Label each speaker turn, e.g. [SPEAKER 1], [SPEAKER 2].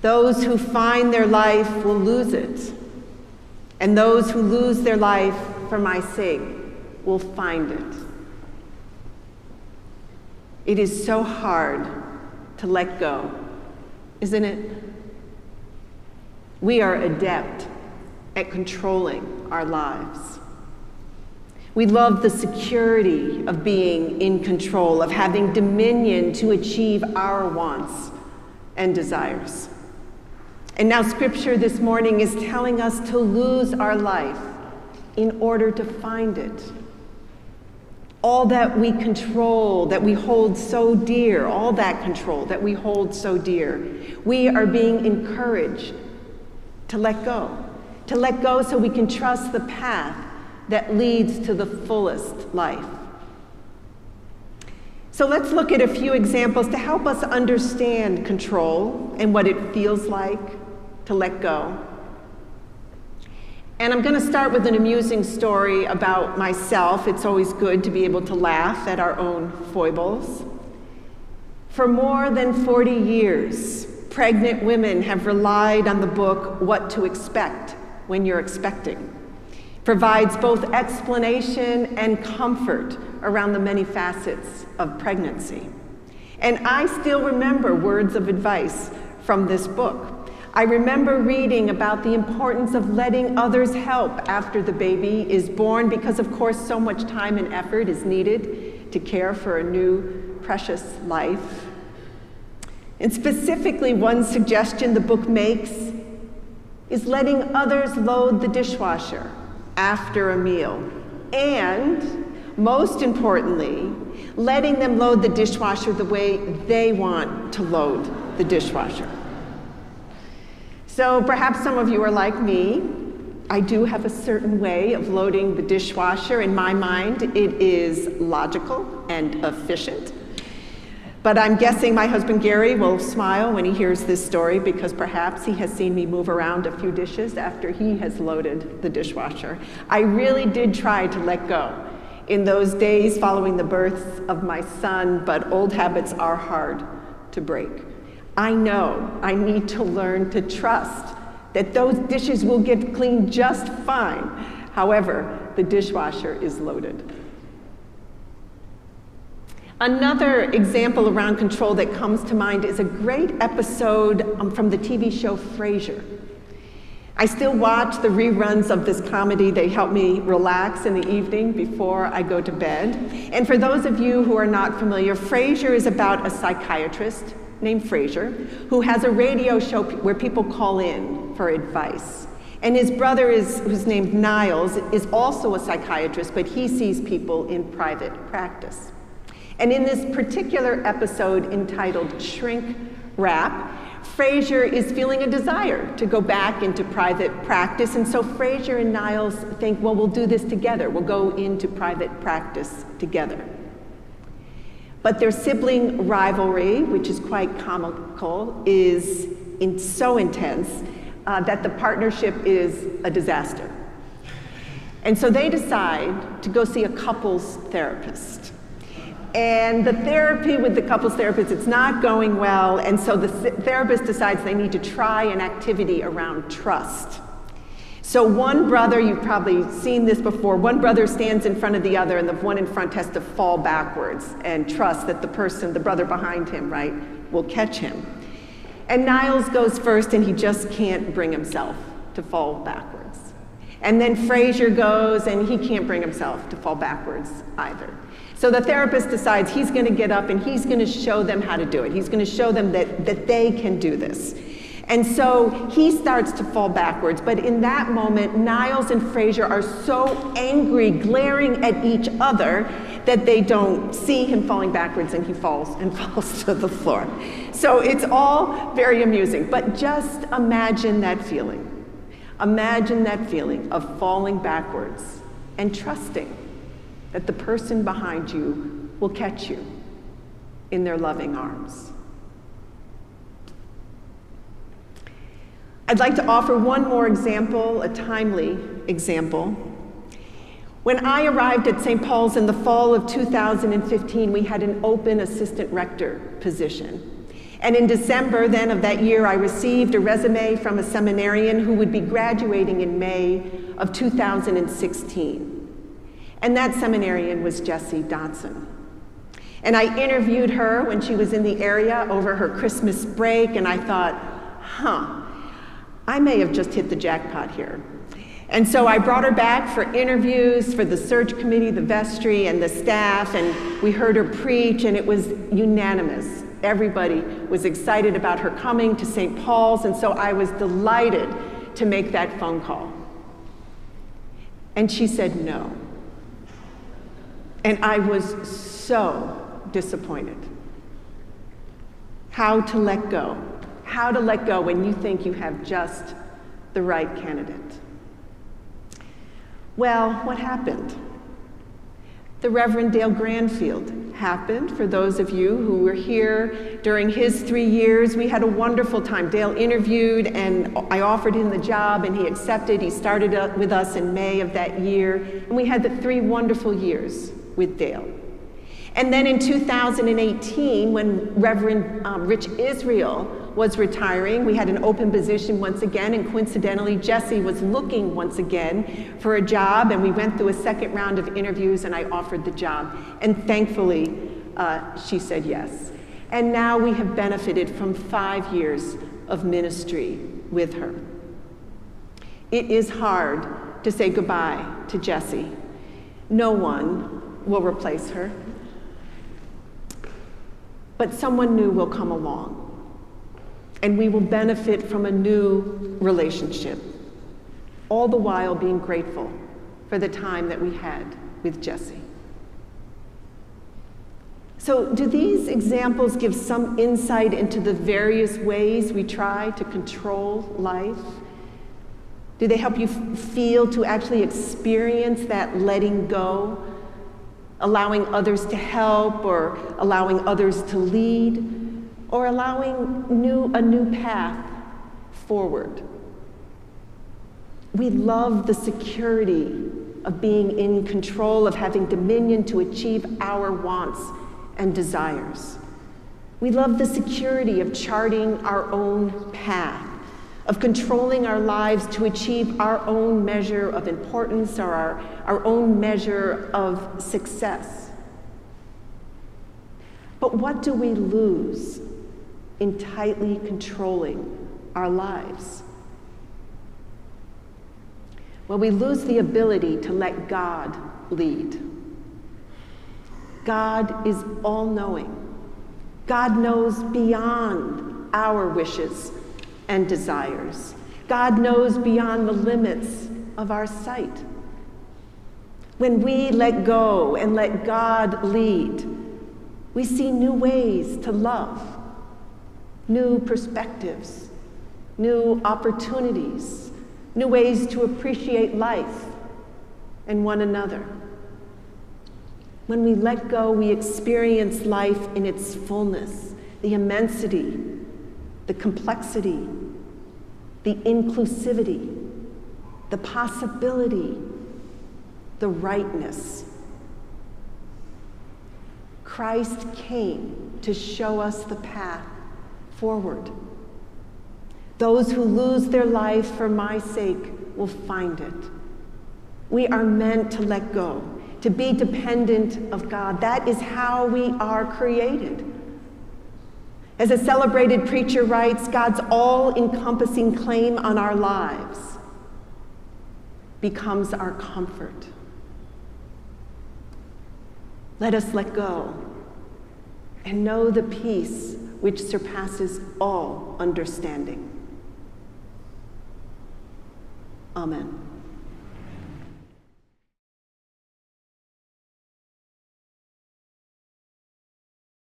[SPEAKER 1] Those who find their life will lose it, and those who lose their life for my sake will find it. It is so hard to let go, isn't it? We are adept at controlling our lives. We love the security of being in control, of having dominion to achieve our wants and desires. And now, scripture this morning is telling us to lose our life in order to find it. All that we control, that we hold so dear, all that control that we hold so dear, we are being encouraged to let go. To let go so we can trust the path that leads to the fullest life. So let's look at a few examples to help us understand control and what it feels like to let go. And I'm going to start with an amusing story about myself. It's always good to be able to laugh at our own foibles. For more than 40 years, pregnant women have relied on the book What to Expect When You're Expecting. Provides both explanation and comfort around the many facets of pregnancy. And I still remember words of advice from this book. I remember reading about the importance of letting others help after the baby is born because, of course, so much time and effort is needed to care for a new, precious life. And specifically, one suggestion the book makes is letting others load the dishwasher after a meal. And most importantly, letting them load the dishwasher the way they want to load the dishwasher. So perhaps some of you are like me. I do have a certain way of loading the dishwasher. In my mind, it is logical and efficient. But I'm guessing my husband Gary will smile when he hears this story because perhaps he has seen me move around a few dishes after he has loaded the dishwasher. I really did try to let go in those days following the birth of my son, but old habits are hard to break. I know I need to learn to trust that those dishes will get cleaned just fine. However, the dishwasher is loaded. Another example around control that comes to mind is a great episode um, from the TV show Frasier. I still watch the reruns of this comedy. They help me relax in the evening before I go to bed. And for those of you who are not familiar, Frasier is about a psychiatrist named Frasier, who has a radio show where people call in for advice. And his brother, is, who's named Niles, is also a psychiatrist, but he sees people in private practice. And in this particular episode entitled Shrink Rap, Frasier is feeling a desire to go back into private practice. And so Frasier and Niles think, well, we'll do this together. We'll go into private practice together. But their sibling rivalry, which is quite comical, is in so intense uh, that the partnership is a disaster. And so they decide to go see a couples therapist. And the therapy with the couples therapist, it's not going well, and so the therapist decides they need to try an activity around trust. So one brother, you've probably seen this before, one brother stands in front of the other and the one in front has to fall backwards and trust that the person, the brother behind him, right, will catch him. And Niles goes first and he just can't bring himself to fall backwards. And then Frasier goes and he can't bring himself to fall backwards either. So the therapist decides he's going to get up and he's going to show them how to do it. He's going to show them that, that they can do this. And so he starts to fall backwards. But in that moment, Niles and Frasier are so angry, glaring at each other, that they don't see him falling backwards and he falls and falls to the floor. So it's all very amusing. But just imagine that feeling. Imagine that feeling of falling backwards and trusting that the person behind you will catch you in their loving arms. I'd like to offer one more example, a timely example. When I arrived at St. Paul's in the fall of 2015, we had an open assistant rector position. And in December then of that year, I received a resume from a seminarian who would be graduating in May of 2016. And that seminarian was Jessie Dotson. And I interviewed her when she was in the area over her Christmas break, and I thought, huh, I may have just hit the jackpot here. And so I brought her back for interviews for the search committee, the vestry, and the staff, and we heard her preach, and it was unanimous. Everybody was excited about her coming to St. Paul's, and so I was delighted to make that phone call. And she said no. And I was so disappointed. How to let go. How to let go when you think you have just the right candidate. Well, what happened? The Reverend Dale Granfield happened. For those of you who were here during his three years, we had a wonderful time. Dale interviewed, and I offered him the job, and he accepted. He started with us in May of that year, and we had the three wonderful years with Dale. And then in 2018, when Reverend um, Rich Israel was retiring, we had an open position once again, and coincidentally, Jesse was looking once again for a job, and we went through a second round of interviews, and I offered the job. And thankfully, uh, she said yes. And now we have benefited from five years of ministry with her. It is hard to say goodbye to Jessie. No one will replace her but someone new will come along. And we will benefit from a new relationship, all the while being grateful for the time that we had with Jesse. So, do these examples give some insight into the various ways we try to control life? Do they help you feel to actually experience that letting go allowing others to help or allowing others to lead or allowing new, a new path forward. We love the security of being in control, of having dominion to achieve our wants and desires. We love the security of charting our own path of controlling our lives to achieve our own measure of importance or our, our own measure of success. But what do we lose in tightly controlling our lives? Well, we lose the ability to let God lead. God is all knowing. God knows beyond our wishes and desires. God knows beyond the limits of our sight. When we let go and let God lead, we see new ways to love, new perspectives, new opportunities, new ways to appreciate life and one another. When we let go, we experience life in its fullness, the immensity, the complexity, the inclusivity, the possibility, the rightness. Christ came to show us the path forward. Those who lose their life for my sake will find it. We are meant to let go, to be dependent of God. That is how we are created. As a celebrated preacher writes, God's all encompassing claim on our lives becomes our comfort. Let us let go and know the peace which surpasses all understanding. Amen.